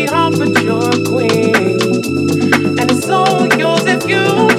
sweetheart, but you're queen. And it's all yours if you